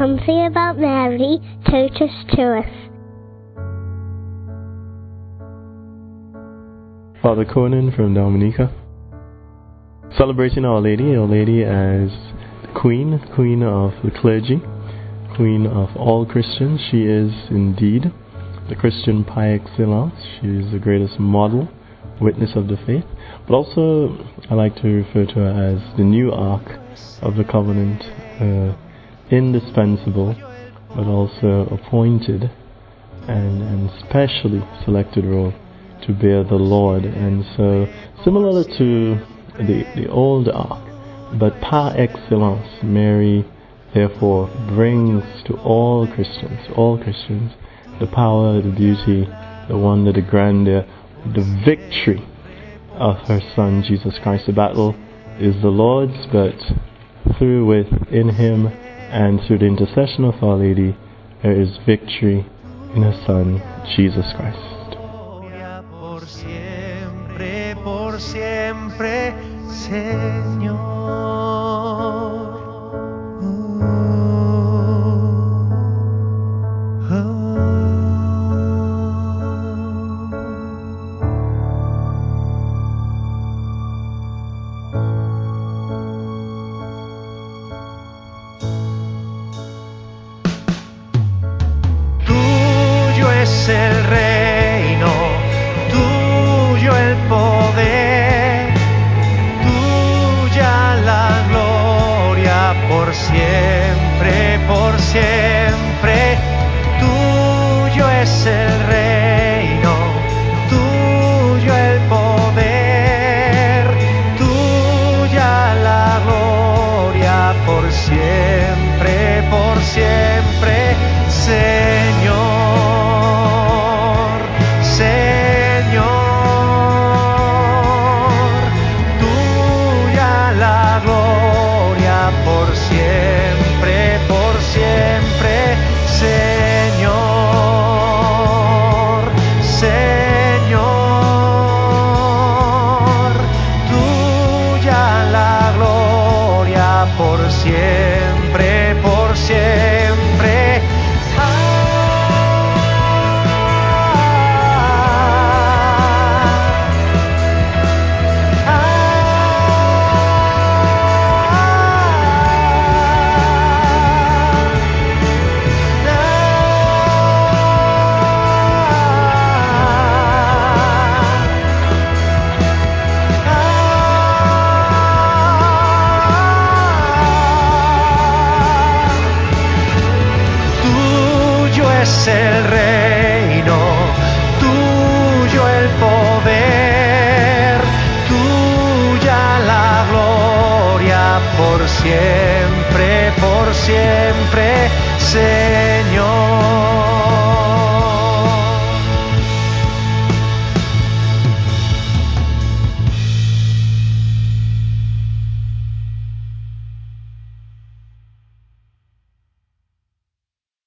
Something About Mary, Totus Tuus. Father Conan from Dominica. Celebrating Our Lady, Our Lady as Queen, Queen of the clergy, Queen of all Christians. She is indeed the Christian par excellence. She is the greatest model, witness of the faith. But also, I like to refer to her as the new ark of the covenant, uh, indispensable, but also appointed and, and specially selected role to bear the Lord. And so, similar to the, the old ark, but par excellence, Mary therefore brings to all Christians, all Christians, the power, the beauty, the wonder, the grandeur, the victory of her Son Jesus Christ. The battle is the Lord's, but through with in Him and through the intercession of Our Lady, there is victory in her Son Jesus Christ. Por siempre, Señor. Siempre, por siempre. Tuyo es el reino, tuyo el poder, tuya la gloria por siempre, por siempre, siempre, por siempre, Señor.